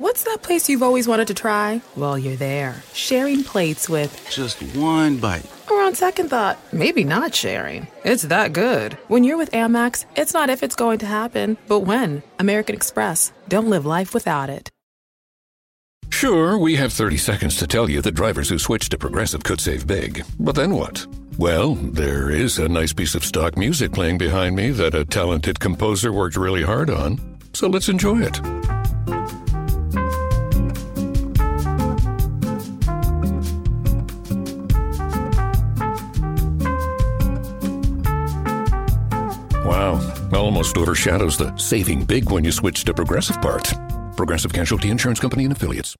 What's that place you've always wanted to try? Well, you're there, sharing plates with Just one bite. or on second thought, maybe not sharing. It's that good. When you're with Amex, it's not if it's going to happen, but when. American Express. Don't live life without it. Sure, we have 30 seconds to tell you that drivers who switch to Progressive could save big. But then what? Well, there is a nice piece of stock music playing behind me that a talented composer worked really hard on. So let's enjoy it. Almost overshadows the saving big when you switch to Progressive part. Progressive Casualty Insurance Company and Affiliates.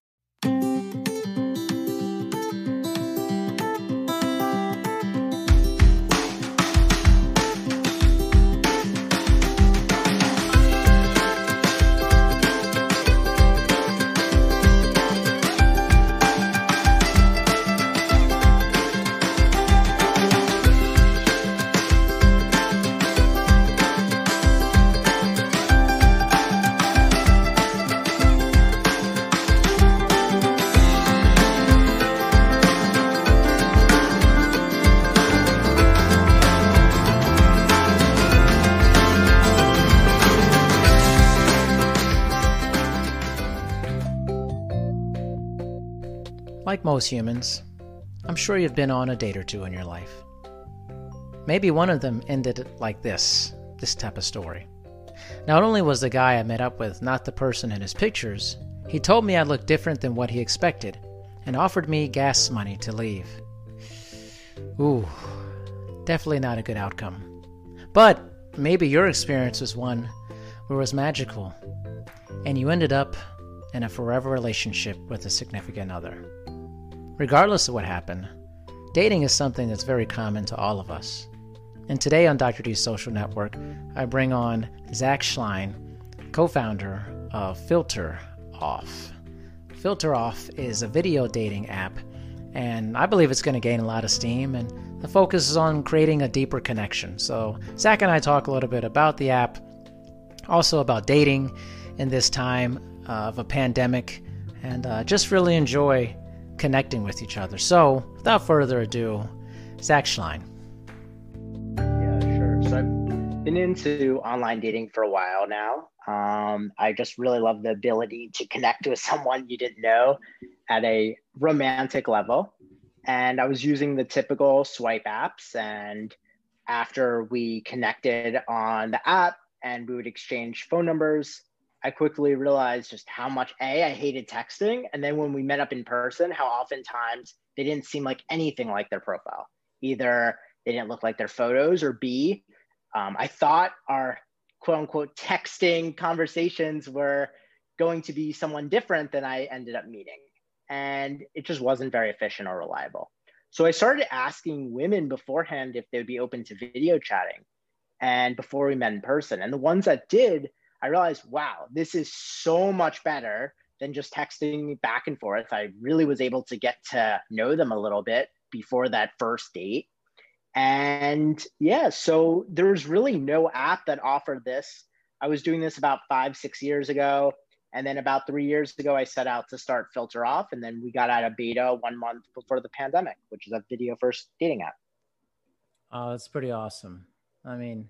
Most humans, I'm sure you've been on a date or two in your life. Maybe one of them ended like this this type of story. Not only was the guy I met up with not the person in his pictures, he told me I looked different than what he expected and offered me gas money to leave. Ooh, definitely not a good outcome. But maybe your experience was one where it was magical and you ended up in a forever relationship with a significant other. Regardless of what happened, dating is something that's very common to all of us. And today on Dr. D's Social Network, I bring on Zach Schleien, co founder of Filter Off. Filter Off is a video dating app, and I believe it's going to gain a lot of steam, and the focus is on creating a deeper connection. So, Zach and I talk a little bit about the app, also about dating in this time uh, of a pandemic, and uh, just really enjoy connecting with each other. So, without further ado, Zach Schleien. Yeah, sure. So I've been into online dating for a while now. Um, I just really love the ability to connect with someone you didn't know at a romantic level. And I was using the typical swipe apps. And after we connected on the app and we would exchange phone numbers, I quickly realized just how much A, I hated texting. And then when we met up in person, how oftentimes they didn't seem like anything like their profile. Either they didn't look like their photos, or B, um, I thought our quote unquote texting conversations were going to be someone different than I ended up meeting. And it just wasn't very efficient or reliable. So I started asking women beforehand if they would be open to video chatting and before we met in person. And the ones that did, I realized, wow, this is so much better than just texting back and forth. I really was able to get to know them a little bit before that first date. And yeah, so there's really no app that offered this. I was doing this about five, six years ago. And then about three years ago, I set out to start Filter Off. And then we got out of beta one month before the pandemic, which is a video first dating app. Oh, that's pretty awesome. I mean,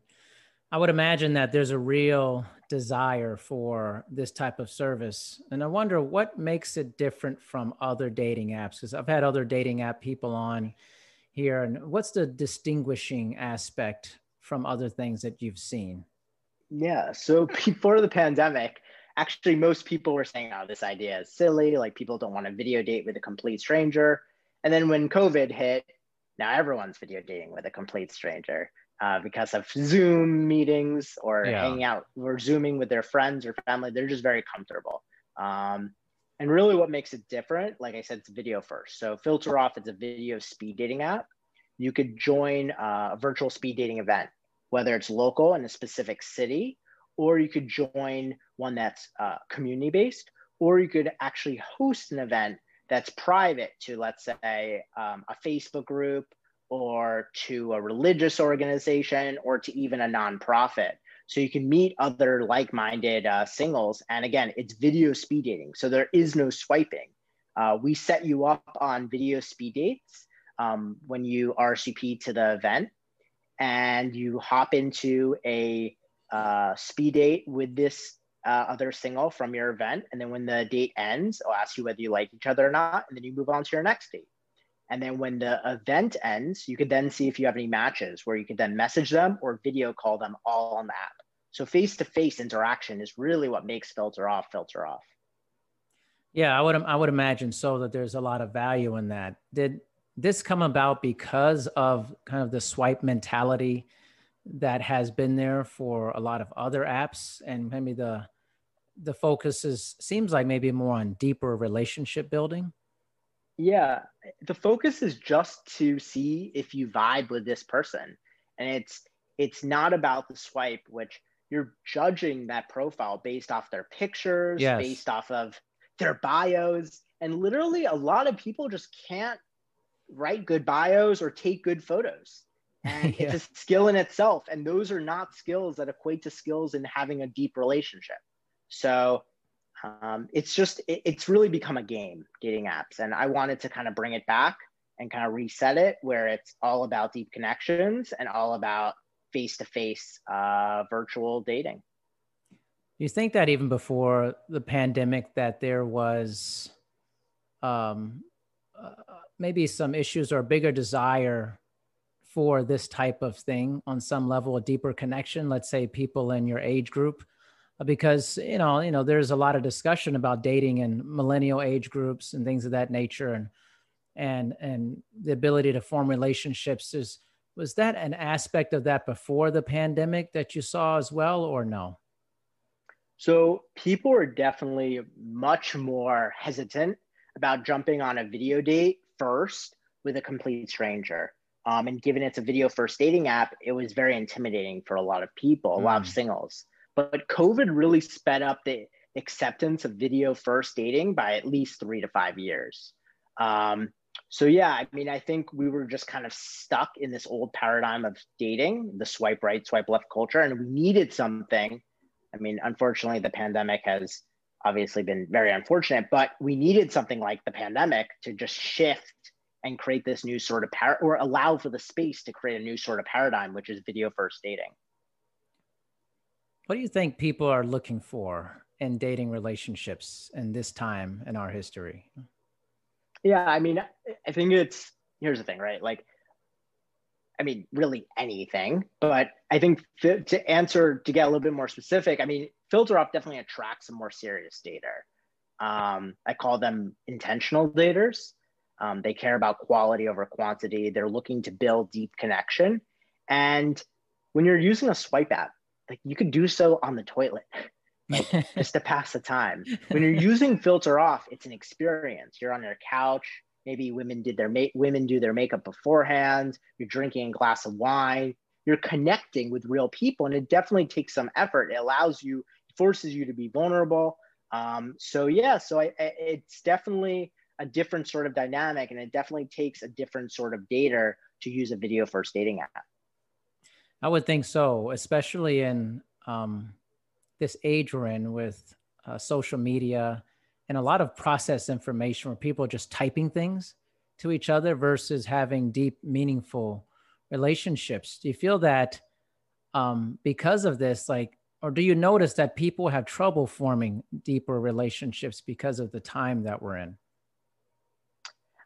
I would imagine that there's a real desire for this type of service. And I wonder what makes it different from other dating apps? Because I've had other dating app people on here. And what's the distinguishing aspect from other things that you've seen? Yeah. So before the pandemic, actually, most people were saying, oh, this idea is silly. Like people don't want to video date with a complete stranger. And then when COVID hit, now everyone's video dating with a complete stranger uh, because of Zoom meetings or Yeah. hanging out or Zooming with their friends or family. They're just very comfortable. Um, and really, what makes it different, like I said, it's video first. So, Filter Off is a video speed dating app. You could join a virtual speed dating event, whether it's local in a specific city, or you could join one that's uh, community based, or you could actually host an event that's private to, let's say, um, a Facebook group or to a religious organization or to even a nonprofit. So you can meet other like-minded uh, singles, and again, it's video speed dating. So there is no swiping. Uh, we set you up on video speed dates um, when you RSVP to the event, and you hop into a uh, speed date with this uh, other single from your event. And then when the date ends, I'll ask you whether you like each other or not, and then you move on to your next date. And then when the event ends, you could then see if you have any matches where you could then message them or video call them all on the app. So face to face interaction is really what makes filter off filter off. Yeah, I would I would imagine so that there's a lot of value in that. Did this come about because of kind of the swipe mentality that has been there for a lot of other apps and maybe the the focus is seems like maybe more on deeper relationship building yeah the focus is just to see if you vibe with this person and it's it's not about the swipe which you're judging that profile based off their pictures yes. based off of their bios and literally a lot of people just can't write good bios or take good photos and yeah. it's a skill in itself and those are not skills that equate to skills in having a deep relationship so um, it's just it, it's really become a game dating apps. And i wanted to kind of bring it back and kind of reset it where it's all about deep connections and all about face-to-face uh, virtual dating. You think that even before the pandemic that there was um, uh, maybe some issues or bigger desire for this type of thing on some level, a deeper connection, let's say people in your age group, because you know, you know, there's a lot of discussion about dating in millennial age groups and things of that nature, and and and the ability to form relationships is was that an aspect of that before the pandemic that you saw as well, or no? So people are definitely much more hesitant about jumping on a video date first with a complete stranger. Um, and given it's a video first dating app, it was very intimidating for a lot of people, a mm. lot of mm. singles. But COVID really sped up the acceptance of video first dating by at least three to five years. Um, so yeah, I mean, I think we were just kind of stuck in this old paradigm of dating, the swipe right, swipe left culture, and we needed something. I mean, unfortunately, the pandemic has obviously been very unfortunate, but we needed something like the pandemic to just shift and create this new sort of par- or allow for the space to create a new sort of paradigm, which is video first dating. What do you think people are looking for in dating relationships in this time in our history? Yeah, I mean, I think it's here's the thing, right? Like, I mean, really anything, but I think to answer to get a little bit more specific, I mean, filter off definitely attracts a more serious dater. Um, I call them intentional daters. Um, they care about quality over quantity. They're looking to build deep connection. And when you're using a swipe app, like you could do so on the toilet, like, just to pass the time. When you're using filter off, it's an experience. You're on your couch. Maybe women did their ma- women do their makeup beforehand. You're drinking a glass of wine. You're connecting with real people, and it definitely takes some effort. It allows you, forces you to be vulnerable. Um, so yeah, so I, I, it's definitely a different sort of dynamic and it definitely takes a different sort of data to use a video first dating app i would think so especially in um, this age we're in with uh, social media and a lot of process information where people are just typing things to each other versus having deep meaningful relationships. Do you feel that um, because of this like or do you notice that people have trouble forming deeper relationships because of the time that we're in?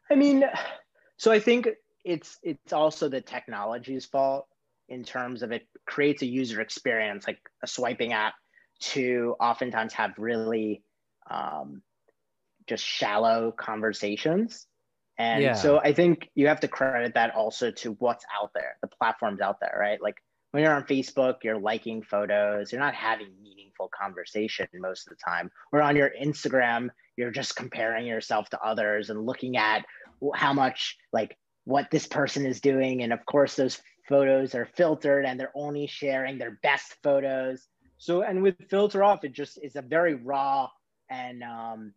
I mean, so I think it's it's also the technology's fault in terms of it creates a user experience like a swiping app to oftentimes have really um, just shallow conversations. And yeah. so I think you have to credit that also to what's out there, the platforms out there, right? Like when you're on Facebook, you're liking photos, you're not having meaningful conversation most of the time. Or on your Instagram, you're just comparing yourself to others and looking at how much like what this person is doing and of course those photos are filtered and they're only sharing their best photos so and with filter off it just is a very raw and um,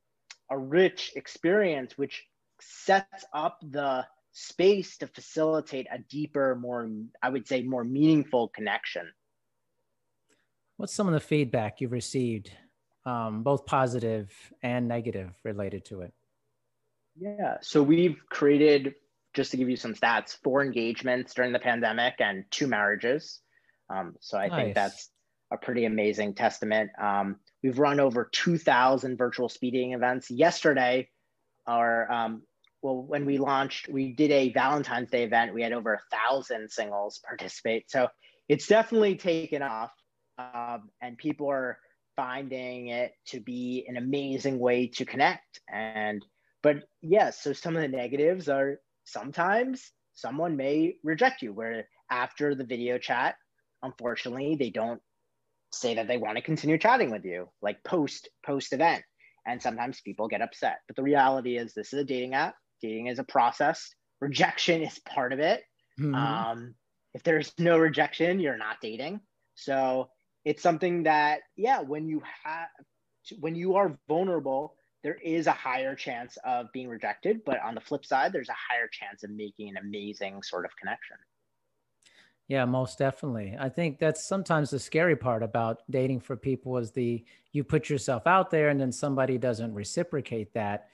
a rich experience which sets up the space to facilitate a deeper more i would say more meaningful connection What's some of the feedback you've received, um, both positive and negative, related to it? Yeah, so we've created, just to give you some stats, four engagements during the pandemic and two marriages. Um, so I nice. think that's a pretty amazing testament. Um, we've run over 2,000 virtual speeding events. Yesterday, our um, well, when we launched, we did a Valentine's Day event. We had over a thousand singles participate. So it's definitely taken off um, and people are finding it to be an amazing way to connect. And but yes, so some of the negatives are sometimes someone may reject you. Where after the video chat, unfortunately, they don't say that they want to continue chatting with you, like post post event. And sometimes people get upset. But the reality is, this is a dating app. Dating is a process. Rejection is part of it. Mm-hmm. Um, if there's no rejection, you're not dating. So it's something that yeah when you have when you are vulnerable there is a higher chance of being rejected but on the flip side there's a higher chance of making an amazing sort of connection yeah most definitely i think that's sometimes the scary part about dating for people is the you put yourself out there and then somebody doesn't reciprocate that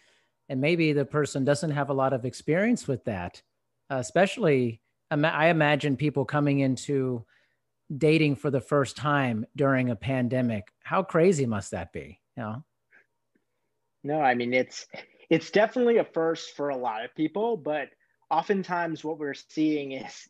and maybe the person doesn't have a lot of experience with that especially i imagine people coming into dating for the first time during a pandemic. How crazy must that be? You know? No, I mean it's it's definitely a first for a lot of people, but oftentimes what we're seeing is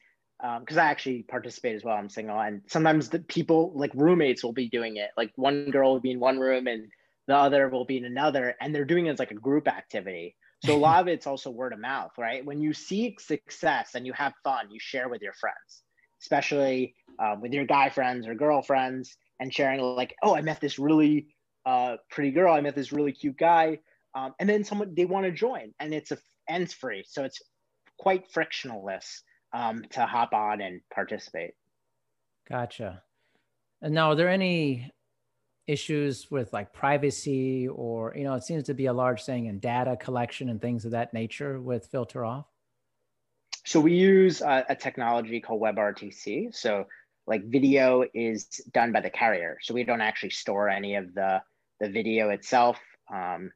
because um, I actually participate as well. I'm single, and sometimes the people like roommates will be doing it. Like one girl will be in one room and the other will be in another, and they're doing it as like a group activity. So a lot of it's also word of mouth, right? When you seek success and you have fun, you share with your friends especially um, with your guy friends or girlfriends, and sharing like, oh, I met this really uh, pretty girl, I met this really cute guy, um, and then someone they want to join, and it's a ends free, so it's quite frictionless um, to hop on and participate. Gotcha. And now, are there any issues with like privacy or you know it seems to be a large thing in data collection and things of that nature with filter off so we use a, a technology called WebRTC. So like video is done by the carrier. So we don't actually store any of the, the video itself. Um,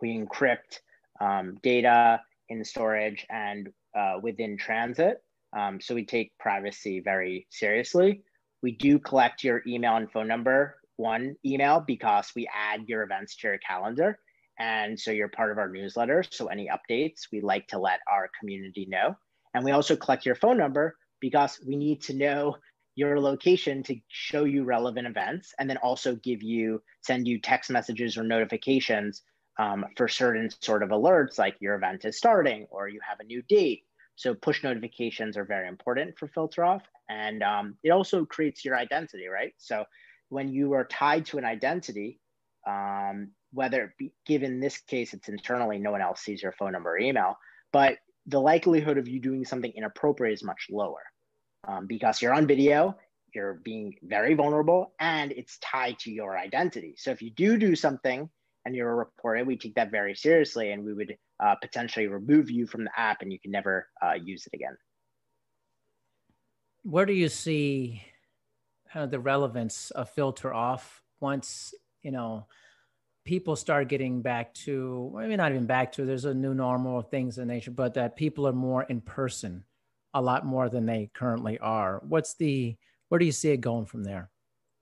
we encrypt um, data in storage and uh, within transit. Um, so we take privacy very seriously. We do collect your email and phone number, one email, because we add your events to your calendar. And so you're part of our newsletter. So any updates, we like to let our community know. And we also collect your phone number because we need to know your location to show you relevant events and then also give you, send you text messages or notifications um, for certain sort of alerts like your event is starting or you have a new date. So push notifications are very important for filter off. And um, it also creates your identity, right? So when you are tied to an identity, um, whether it be given this case, it's internally, no one else sees your phone number or email, but the likelihood of you doing something inappropriate is much lower um, because you're on video, you're being very vulnerable, and it's tied to your identity. So if you do do something and you're reported, we take that very seriously, and we would uh, potentially remove you from the app, and you can never uh, use it again. Where do you see kind of the relevance of filter off once you know? people start getting back to maybe not even back to there's a new normal of things in nature but that people are more in person a lot more than they currently are what's the where do you see it going from there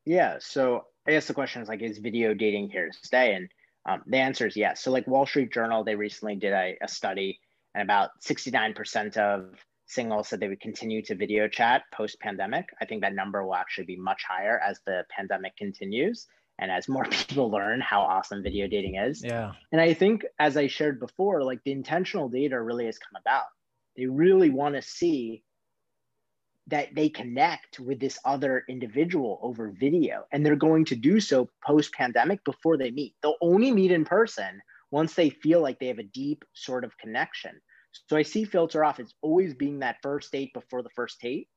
yeah so i guess the question is like is video dating here to stay and um, the answer is yes so like wall street journal they recently did a, a study and about 69% of singles said they would continue to video chat post pandemic i think that number will actually be much higher as the pandemic continues and as more people learn how awesome video dating is. Yeah. And I think as I shared before, like the intentional data really has come about. They really want to see that they connect with this other individual over video and they're going to do so post pandemic before they meet. They'll only meet in person once they feel like they have a deep sort of connection. So I see filter off as always being that first date before the first date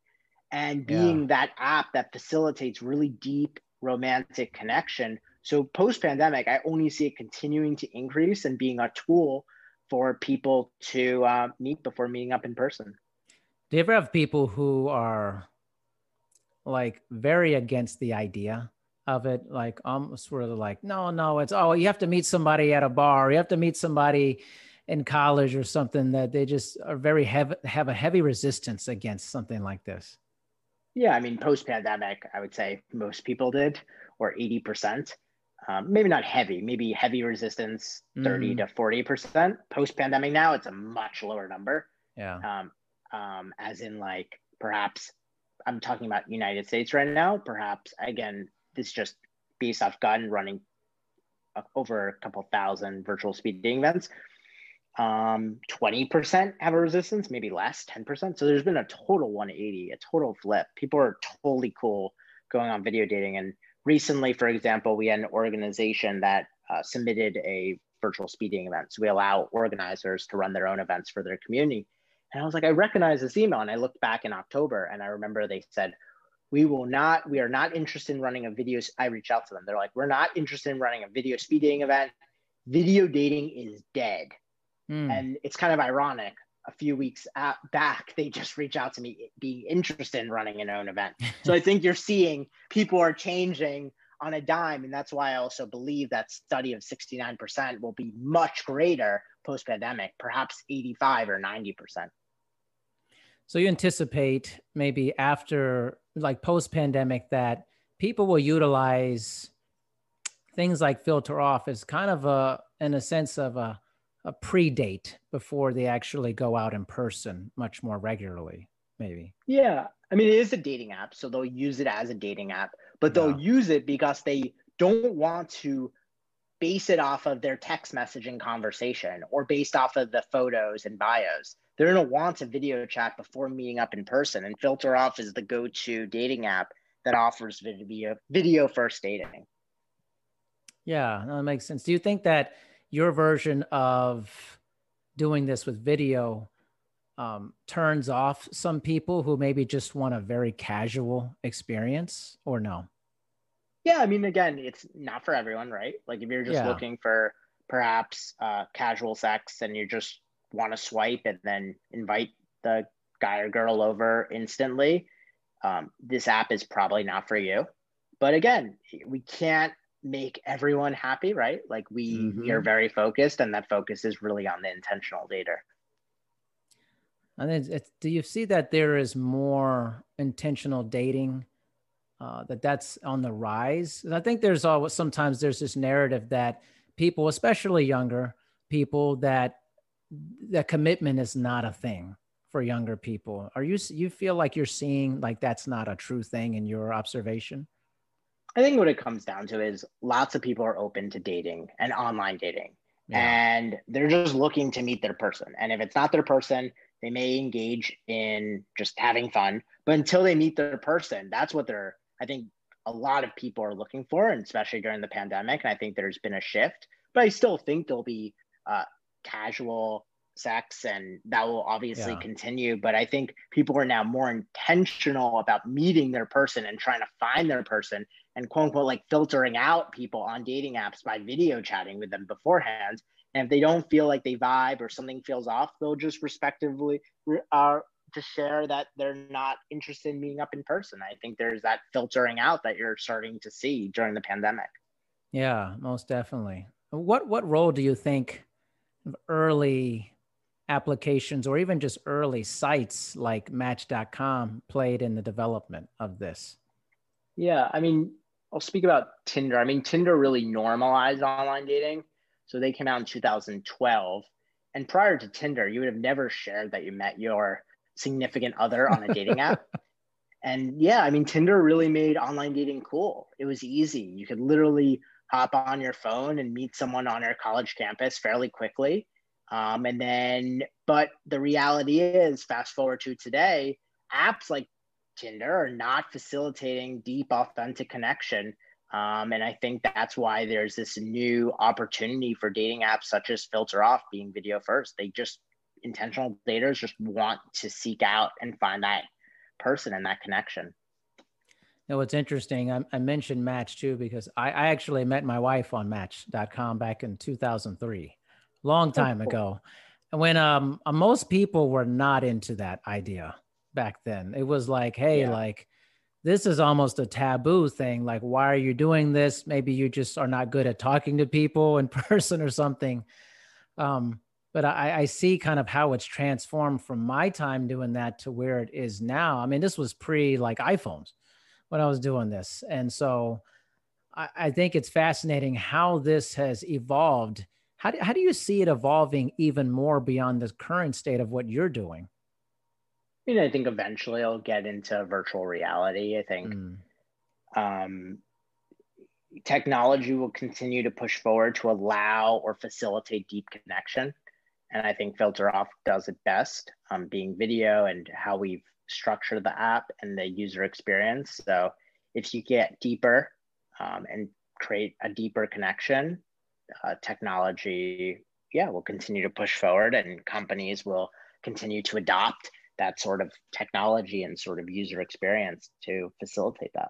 and being yeah. that app that facilitates really deep romantic connection. So post pandemic, I only see it continuing to increase and being a tool for people to uh, meet before meeting up in person. Do you ever have people who are like very against the idea of it, like almost sort of like, no, no, it's oh, you have to meet somebody at a bar, you have to meet somebody in college or something that they just are very heavy, have a heavy resistance against something like this. Yeah, I mean, post pandemic, I would say most people did, or 80%. Um, maybe not heavy, maybe heavy resistance, 30 mm. to 40%. Post pandemic now, it's a much lower number. Yeah. Um, um, as in, like, perhaps I'm talking about United States right now. Perhaps, again, this just based off gun running over a couple thousand virtual speeding events um, 20% have a resistance, maybe less, 10%. So there's been a total 180, a total flip. People are totally cool going on video dating. And recently, for example, we had an organization that uh, submitted a virtual speeding event. So we allow organizers to run their own events for their community. And I was like, I recognize this email. And I looked back in October and I remember they said, we will not, we are not interested in running a video. I reached out to them. They're like, we're not interested in running a video speeding event. Video dating is dead. Mm. And it's kind of ironic. A few weeks back, they just reach out to me being interested in running an own event. So I think you're seeing people are changing on a dime. And that's why I also believe that study of 69% will be much greater post pandemic, perhaps 85 or 90%. So you anticipate maybe after like post pandemic that people will utilize things like filter off as kind of a in a sense of a a pre-date before they actually go out in person much more regularly maybe. Yeah. I mean it is a dating app so they'll use it as a dating app but they'll yeah. use it because they don't want to base it off of their text messaging conversation or based off of the photos and bios. They're going to want a video chat before meeting up in person and filter off is the go-to dating app that offers video video first dating. Yeah that makes sense. Do you think that your version of doing this with video um, turns off some people who maybe just want a very casual experience or no? Yeah, I mean, again, it's not for everyone, right? Like if you're just yeah. looking for perhaps uh, casual sex and you just want to swipe and then invite the guy or girl over instantly, um, this app is probably not for you. But again, we can't make everyone happy, right? Like we mm-hmm. we are very focused, and that focus is really on the intentional dater. And it's, it's, do you see that there is more intentional dating? Uh, that that's on the rise. And I think there's always sometimes there's this narrative that people, especially younger people, that that commitment is not a thing for younger people. Are you you feel like you're seeing like that's not a true thing in your observation? I think what it comes down to is lots of people are open to dating and online dating. Yeah. And they're just looking to meet their person. And if it's not their person, they may engage in just having fun. But until they meet their person, that's what they're, I think a lot of people are looking for, and especially during the pandemic. And I think there's been a shift, but I still think there'll be uh, casual sex and that will obviously yeah. continue but i think people are now more intentional about meeting their person and trying to find their person and quote unquote like filtering out people on dating apps by video chatting with them beforehand. And if they don't feel like they vibe or something feels off they'll just respectively uh, just share that they're not interested in meeting up in person. I think there's that filtering out that you're starting to see during the pandemic. Yeah most definitely. What what role do you think early applications or even just early sites like match.com played in the development of this? Yeah, I mean, I'll speak about Tinder. I mean, Tinder really normalized online dating. So they came out in 2012. And prior to Tinder, you would have never shared that you met your significant other on a dating app. And yeah, I mean, Tinder really made online dating cool. It was easy. You could literally hop on your phone and meet someone on your college campus fairly quickly. Um, and then, but the reality is, fast forward to today, apps like Tinder are not facilitating deep, authentic connection. Um, and I think that's why there's this new opportunity for dating apps such as Filter Off being video first. They just, intentional daters just want to seek out and find that person and that connection. Now, what's interesting, I, I mentioned Match too, because I, I actually met my wife on Match.com back in 2003 long time ago. When um uh, most people were not into that idea back then. It was like, hey, yeah. like this is almost a taboo thing. Like, why are you doing this? Maybe you just are not good at talking to people in person or something. Um, but I, I see kind of how it's transformed from my time doing that to where it is now. I mean, this was pre like iPhones when I was doing this. And so I, I think it's fascinating how this has evolved. How do, how do you see it evolving even more beyond the current state of what you're doing? You know, I think eventually I'll get into virtual reality. I think mm. um, technology will continue to push forward to allow or facilitate deep connection. And I think Filter Off does it best, um, being video and how we've structured the app and the user experience. So if you get deeper um, and create a deeper connection, uh, technology, yeah, will continue to push forward and companies will continue to adopt that sort of technology and sort of user experience to facilitate that.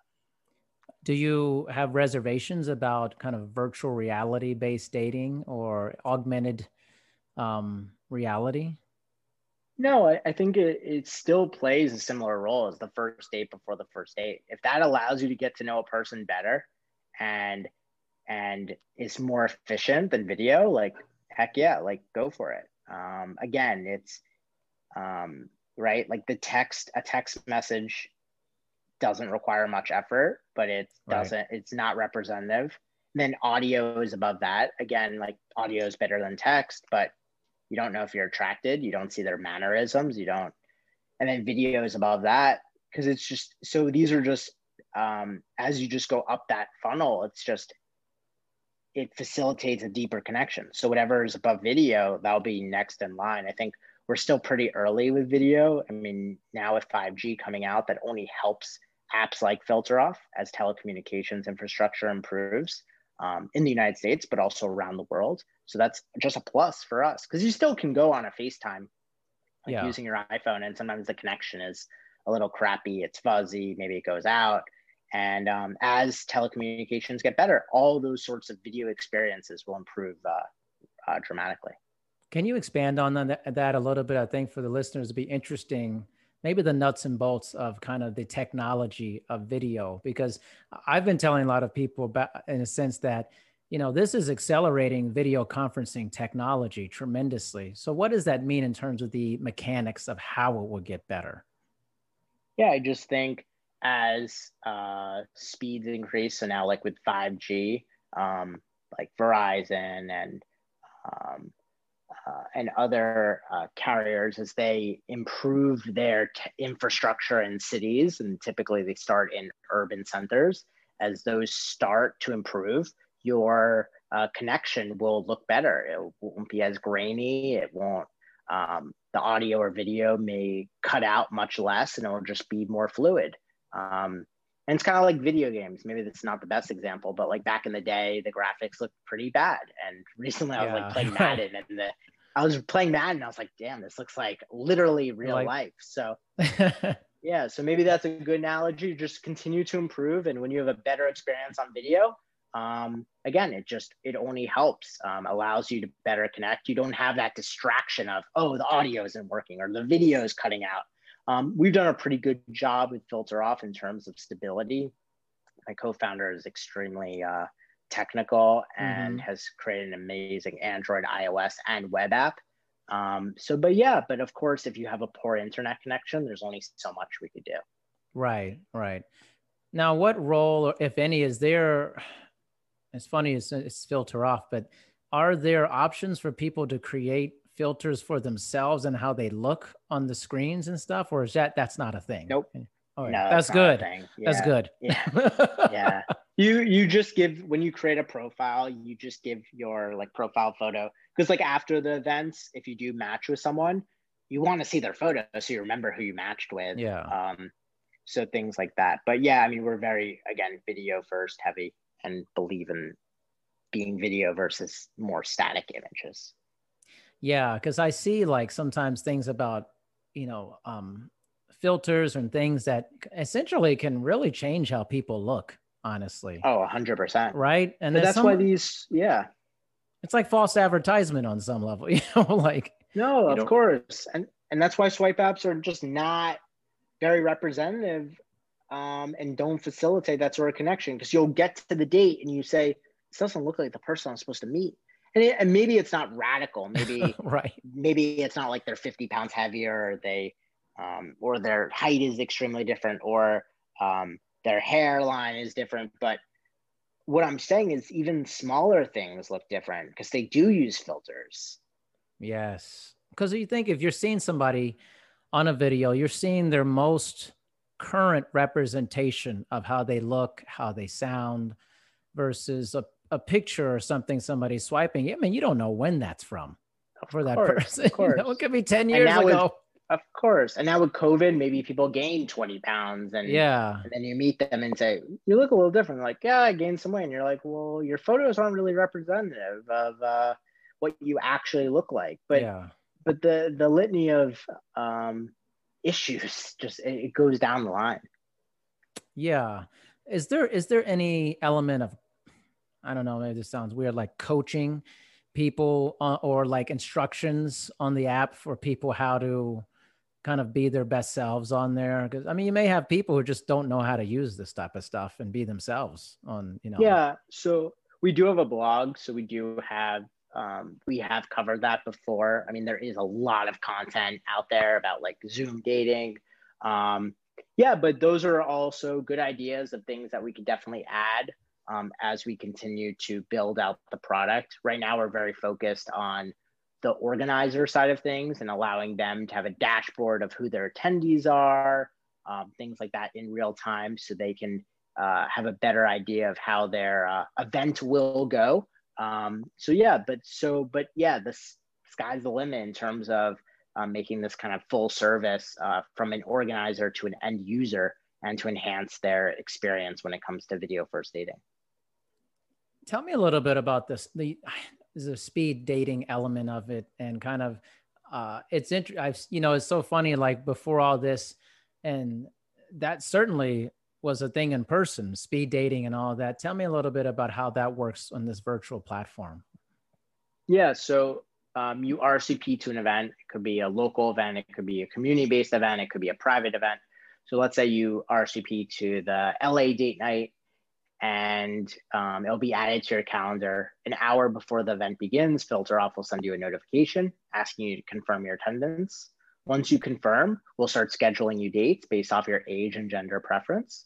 Do you have reservations about kind of virtual reality based dating or augmented um, reality? No, I, I think it, it still plays a similar role as the first date before the first date. If that allows you to get to know a person better and and is more efficient than video, like heck yeah, like go for it. Um, again, it's um, right, like the text, a text message doesn't require much effort, but it doesn't, right. it's not representative. And then audio is above that. Again, like audio is better than text, but you don't know if you're attracted you don't see their mannerisms you don't and then videos above that because it's just so these are just um, as you just go up that funnel it's just it facilitates a deeper connection so whatever is above video that'll be next in line i think we're still pretty early with video i mean now with 5g coming out that only helps apps like filter off as telecommunications infrastructure improves um, in the United States, but also around the world. So that's just a plus for us because you still can go on a FaceTime like yeah. using your iPhone, and sometimes the connection is a little crappy, it's fuzzy, maybe it goes out. And um, as telecommunications get better, all those sorts of video experiences will improve uh, uh, dramatically. Can you expand on that, that a little bit? I think for the listeners, to be interesting maybe the nuts and bolts of kind of the technology of video because i've been telling a lot of people about in a sense that you know this is accelerating video conferencing technology tremendously so what does that mean in terms of the mechanics of how it will get better yeah i just think as uh, speeds increase so now like with 5g um, like verizon and um, uh, and other uh, carriers as they improve their t- infrastructure in cities, and typically they start in urban centers. As those start to improve, your uh, connection will look better. It won't be as grainy. It won't. Um, the audio or video may cut out much less, and it will just be more fluid. Um, and it's kind of like video games. Maybe that's not the best example, but like back in the day, the graphics looked pretty bad. And recently, I was yeah. like playing Madden, and the I was playing Madden. I was like, damn, this looks like literally real like... life. So yeah, so maybe that's a good analogy. Just continue to improve, and when you have a better experience on video, um, again, it just it only helps, um, allows you to better connect. You don't have that distraction of oh, the audio isn't working or the video is cutting out. Um, we've done a pretty good job with Filter Off in terms of stability. My co-founder is extremely uh, technical and mm-hmm. has created an amazing Android, iOS, and web app. Um, so, but yeah, but of course, if you have a poor internet connection, there's only so much we could do. Right, right. Now, what role, if any, is there? It's funny, it's, it's filter off, but are there options for people to create filters for themselves and how they look on the screens and stuff, or is that that's not a thing? Nope. All right. No, that's, good. Yeah. That's good. Yeah. yeah. You you just give when you create a profile, you just give your like profile photo because like after the events, if you do match with someone, you want to see their photo so you remember who you matched with. Yeah. Um, so things like that. But yeah, I mean, we're very again video first heavy and believe in being video versus more static images. Yeah, because I see like sometimes things about you know um, filters and things that essentially can really change how people look honestly. Oh 100% right? And that's some, why these yeah. It's like false advertisement on some level you know like no of course. And and that's why swipe apps are just not very representative um, and don't facilitate that sort of connection because you'll get to the date and you say this doesn't look like the person i'm supposed to meet and, it, and maybe it's not radical. Maybe right. maybe it's not like they're 50 pounds heavier or they um, or their height is extremely different or um, their hairline is different. But what i'm saying is even smaller things look different because they do use filters. Yes. Because you think if you're seeing somebody on a video you're seeing their most current representation of how they look how they sound versus a, a picture or something somebody's swiping i mean you don't know when that's from for that course, person of course. You know, it could be 10 years ago with- Of course. And now with COVID, maybe people gain 20 pounds and yeah and then you meet them and say, You look a little different. Like, yeah, I gained some weight. And you're like, Well, your photos aren't really representative of uh, what you actually look like. But yeah but the the litany of um, issues just it, it goes down the line. Yeah. Is there is there any element of I don't know, maybe this sounds weird, like coaching people uh, or like instructions on the app for people how to kind of be their best selves on there? Because I mean, you may have people who just don't know how to use this type of stuff and be themselves on, you know. Yeah. So we do have a blog. So we do have um, we have covered that before. I mean, there is a lot of content out there about like Zoom dating. Um, yeah, but those are also good ideas of things that we could definitely add um, as we continue to build out the product. Right now, we're very focused on the organizer side of things and allowing them to have a dashboard of who their attendees are, um, things like that in real time so they can uh, have a better idea of how their uh, event will go. Um, so yeah, but so but yeah, the sky's the limit in terms of um, making this kind of full service uh, from an organizer to an end user and to enhance their experience when it comes to video first dating. Tell me a little bit about this. The the speed dating element of it, and kind of, uh, it's interesting. I've you know, it's so funny. Like before all this, and that certainly was a thing in person, speed dating and all that. Tell me a little bit about how that works on this virtual platform. Yeah, so um, you RSVP to an event. It could be a local event, it could be a community based event, it could be a private event. So let's say you RSVP to the LA date night and um, it'll be added to your calendar an hour before the event begins. Filter off will send you a notification asking you to confirm your attendance. Once you confirm, we'll start scheduling you dates based off your age and gender preference.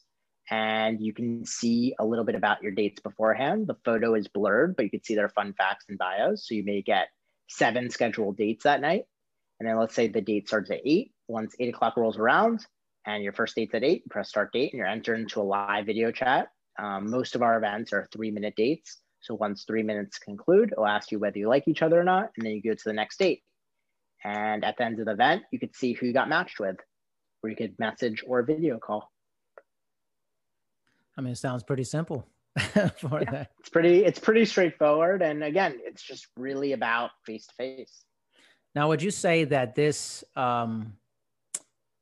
And you can see a little bit about your dates beforehand. The photo is blurred, but you can see their fun facts and bios. So you may get seven scheduled dates that night. And then let's say the date starts at eight. Once eight o'clock rolls around and your first date's at eight, you press start date and you're entered into a live video chat. Um, most of our events are three minute dates. So once three minutes conclude, it'll ask you whether you like each other or not. And then you go to the next date. And at the end of the event, you could see who you got matched with, or you could message or video call. I mean, it sounds pretty simple for Yeah. that. It's pretty, it's pretty straightforward. And again, it's just really about face to face. Now, would you say that this um,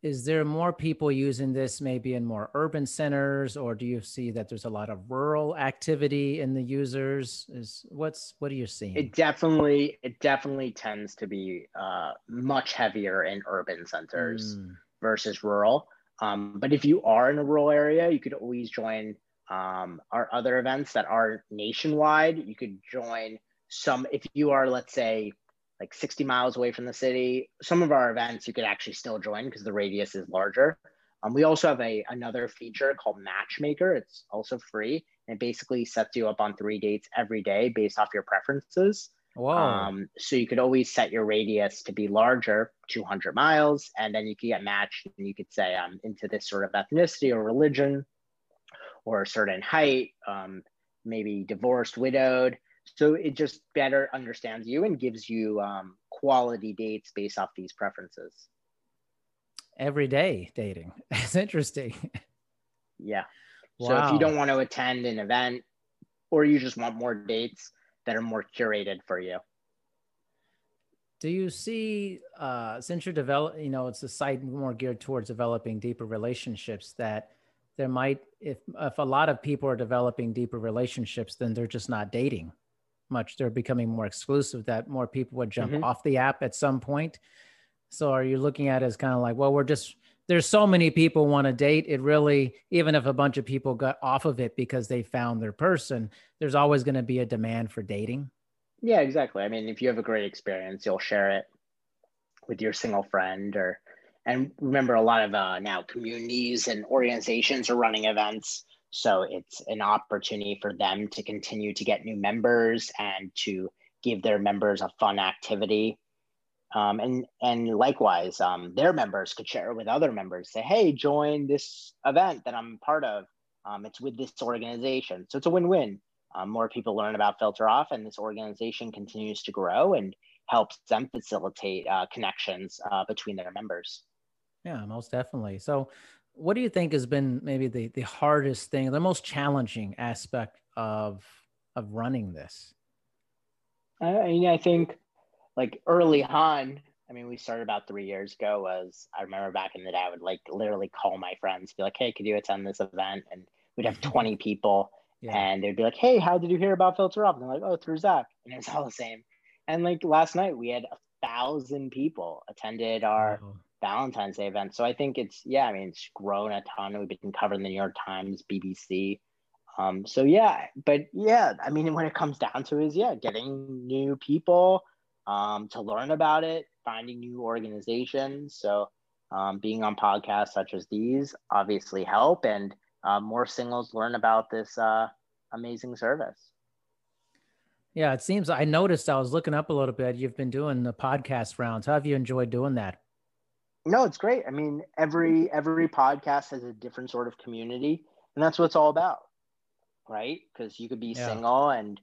is there more people using this maybe in more urban centers, or do you see that there's a lot of rural activity in the users? Is what's what are you seeing? It definitely, it definitely tends to be uh, much heavier in urban centers Mm, versus rural. Um, but if you are in a rural area, you could always join um, our other events that are nationwide. You could join some, if you are, let's say, like 60 miles away from the city, some of our events you could actually still join because the radius is larger. Um, we also have a another feature called Matchmaker. It's also free and it basically sets you up on three dates every day based off your preferences. Wow. Um, so you could always set your radius to be larger, 200 miles, and then you could get matched and you could say, I'm into this sort of ethnicity or religion or a certain height, um, maybe divorced, widowed. So it just better understands you and gives you um, quality dates based off these preferences. Everyday dating. It's interesting. Yeah. So if you don't want to attend an event or you just want more dates that are more curated for you. Do you see, uh, since you're develop, you know, it's a site more geared towards developing deeper relationships, that there might, if if a lot of people are developing deeper relationships, then they're just not dating much. They're becoming more exclusive. That more people would jump Mhm. off the app at some point. So, are you looking at it as kind of like, well, we're just there's so many people want to date. It really, even if a bunch of people got off of it because they found their person, there's always going to be a demand for dating. Yeah, exactly. I mean, if you have a great experience, you'll share it with your single friend or and remember a lot of uh, now communities and organizations are running events so it's an opportunity for them to continue to get new members and to give their members a fun activity. Um, and and likewise um, their members could share it with other members. Say hey join this event that i'm part of. Um, it's with this organization. So it's a win-win. Um, more people learn about filter off and this organization continues to grow and helps them facilitate uh, connections uh, between their members. Yeah most definitely. So what do you think has been maybe the, the hardest thing the most challenging aspect of of running this i mean i think like early on, I mean, we started about three years ago. Was I remember back in the day, I would like literally call my friends, be like, "Hey, could you attend this event?" And we'd have mm-hmm. twenty people, yeah. and they'd be like, "Hey, how did you hear about Filter Off?" And they're like, "Oh, through Zach," and it was all the same. And like last night, we had a thousand people attended our. Valentine's Day event. So I think it's yeah, I mean, it's grown a ton. We've been covered in the New York Times, BBC. Um, so yeah, but yeah, I mean, when it comes down to is yeah, getting new people um, to learn about it, finding new organizations. So, um, being on podcasts such as these obviously help, and uh, more singles learn about this uh, amazing service. Yeah, it seems I noticed I was looking up a little bit. You've been doing the podcast rounds. How have you enjoyed doing that? No, it's great. I mean, every every podcast has a different sort of community, and that's what it's all about, right? Because you could be yeah. single and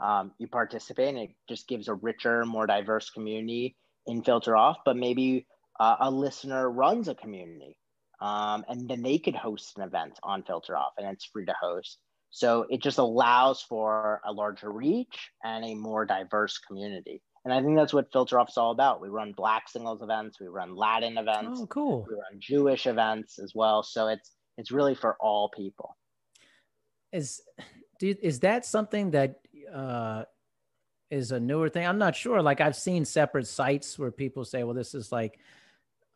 um, you participate and it just gives a richer, more diverse community in Filter Off. But maybe uh, a listener runs a community um, and then they could host an event on Filter Off and it's free to host. So it just allows for a larger reach and a more diverse community. And I think that's what Filter Off is all about. We run Black singles events, we run Latin events, oh, cool. We run Jewish events as well. So it's it's really for all people. Is do, is that something that uh, is a newer thing. I'm not sure. Like I've seen separate sites where people say, "Well, this is like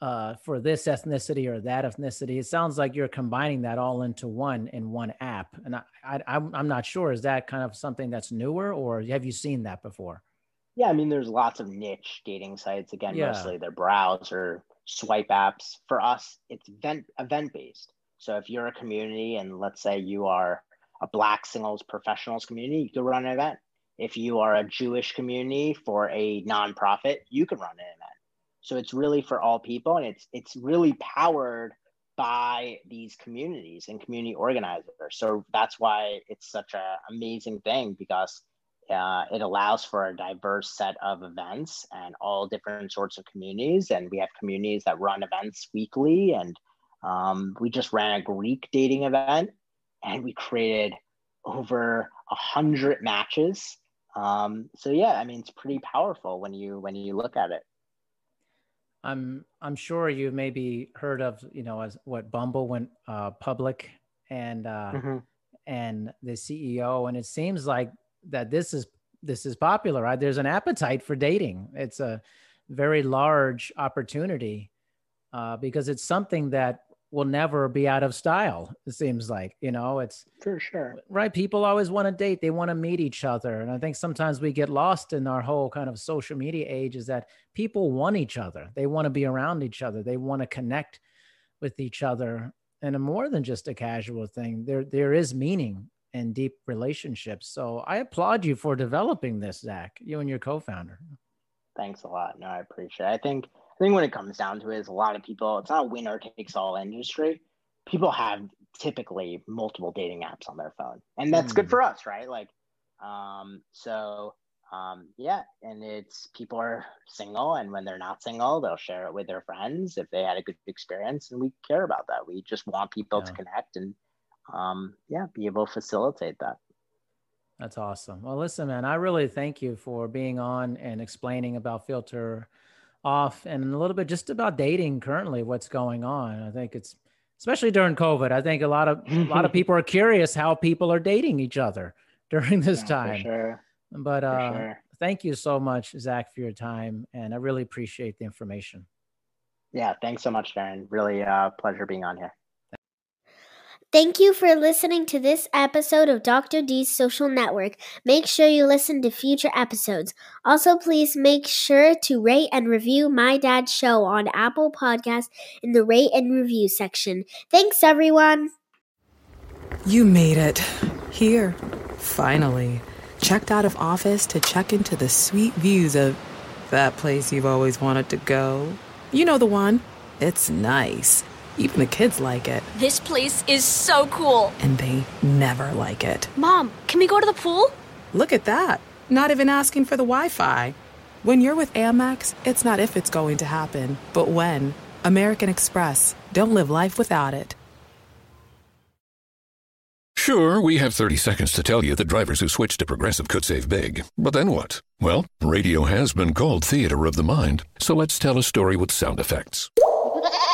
uh, for this ethnicity or that ethnicity." It sounds like you're combining that all into one in one app, and I, I I'm I'm not sure. Is that kind of something that's newer, or have you seen that before? Yeah, I mean, there's lots of niche dating sites. Again, yeah. mostly they're browser swipe apps. For us, it's event event based. So if you're a community and let's say you are a black singles professionals community, you could run an event. If you are a Jewish community for a nonprofit, you can run an event. So it's really for all people, and it's it's really powered by these communities and community organizers. So that's why it's such an amazing thing because uh, it allows for a diverse set of events and all different sorts of communities. And we have communities that run events weekly. And um, we just ran a Greek dating event and we created over a hundred matches. Um, so yeah, I mean it's pretty powerful when you when you look at it. I'm I'm sure you maybe heard of you know as what Bumble went uh, public and uh, mm-hmm. and the CEO and it seems like that this is this is popular right? There's an appetite for dating. It's a very large opportunity uh, because it's something that will never be out of style it seems like you know? It's for sure. Right people always want to date. They want to meet each other. And i think sometimes we get lost in our whole kind of social media age is that people want each other. They want to be around each other. They want to connect with each other. And more than just a casual thing there there is meaning in deep relationships so i applaud you for developing this zach you and your co-founder thanks a lot no i appreciate it i think I think when it comes down to it, is a lot of people, it's not a winner takes all industry. People have typically multiple dating apps on their phone, and that's mm. good hmm. for us, right? Like, um, so um, yeah, and it's people are single, and when they're not single, they'll share it with their friends if they had a good experience, and we care about that. We just want people yeah. to connect and um, yeah, be able to facilitate that. That's awesome. Well, listen, man, I really thank you for being on and explaining about Filter off and a little bit just about dating currently, what's going on. I think it's especially during COVID. I think a lot of a lot of people are curious how people are dating each other during this yeah, time. Sure. But uh, sure. thank you so much, Zach, for your time, and I really appreciate the information. Yeah, thanks so much, Darren. Really a uh, pleasure being on here. Thank you for listening to this episode of Dr. D's Social Network. Make sure you listen to future episodes. Also, please make sure to rate and review My Dad's Show on Apple Podcasts in the rate and review section. Thanks, everyone. You made it. Here, finally. Checked out of office to check into the sweet views of that place you've always wanted to go. You know the one. It's nice. Even the kids like it. This place is so cool. And they never like it. Mom, can we go to the pool? Look at that. Not even asking for the Wi Fi. When you're with Amex, it's not if it's going to happen, but when. American Express. Don't live life without it. Sure, we have 30 seconds to tell you that drivers who switch to Progressive could save big. But then what? Well, radio has been called theater of the mind, so let's tell a story with sound effects.